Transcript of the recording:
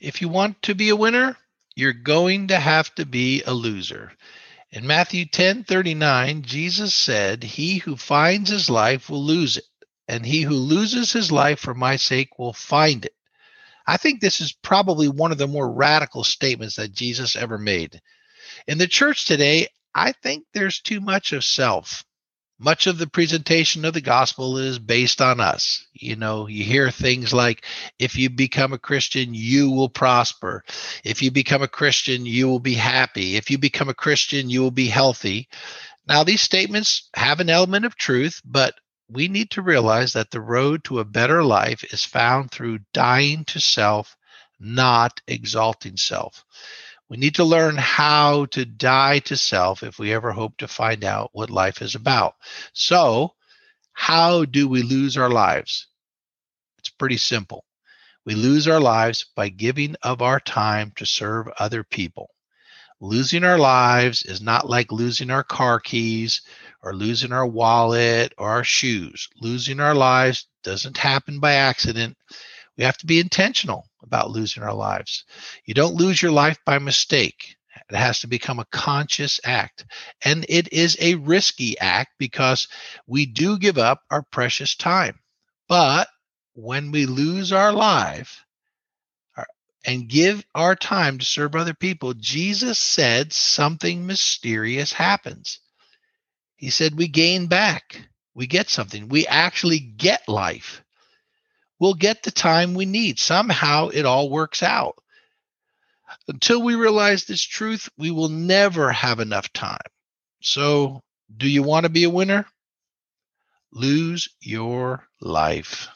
If you want to be a winner, you're going to have to be a loser. In Matthew 10 39, Jesus said, He who finds his life will lose it, and he who loses his life for my sake will find it. I think this is probably one of the more radical statements that Jesus ever made. In the church today, I think there's too much of self. Much of the presentation of the gospel is based on us. You know, you hear things like, if you become a Christian, you will prosper. If you become a Christian, you will be happy. If you become a Christian, you will be healthy. Now, these statements have an element of truth, but we need to realize that the road to a better life is found through dying to self, not exalting self. We need to learn how to die to self if we ever hope to find out what life is about. So, how do we lose our lives? It's pretty simple. We lose our lives by giving of our time to serve other people. Losing our lives is not like losing our car keys or losing our wallet or our shoes. Losing our lives doesn't happen by accident. We have to be intentional about losing our lives. You don't lose your life by mistake. It has to become a conscious act. And it is a risky act because we do give up our precious time. But when we lose our life uh, and give our time to serve other people, Jesus said something mysterious happens. He said, We gain back. We get something. We actually get life. We'll get the time we need. Somehow it all works out. Until we realize this truth, we will never have enough time. So, do you want to be a winner? Lose your life.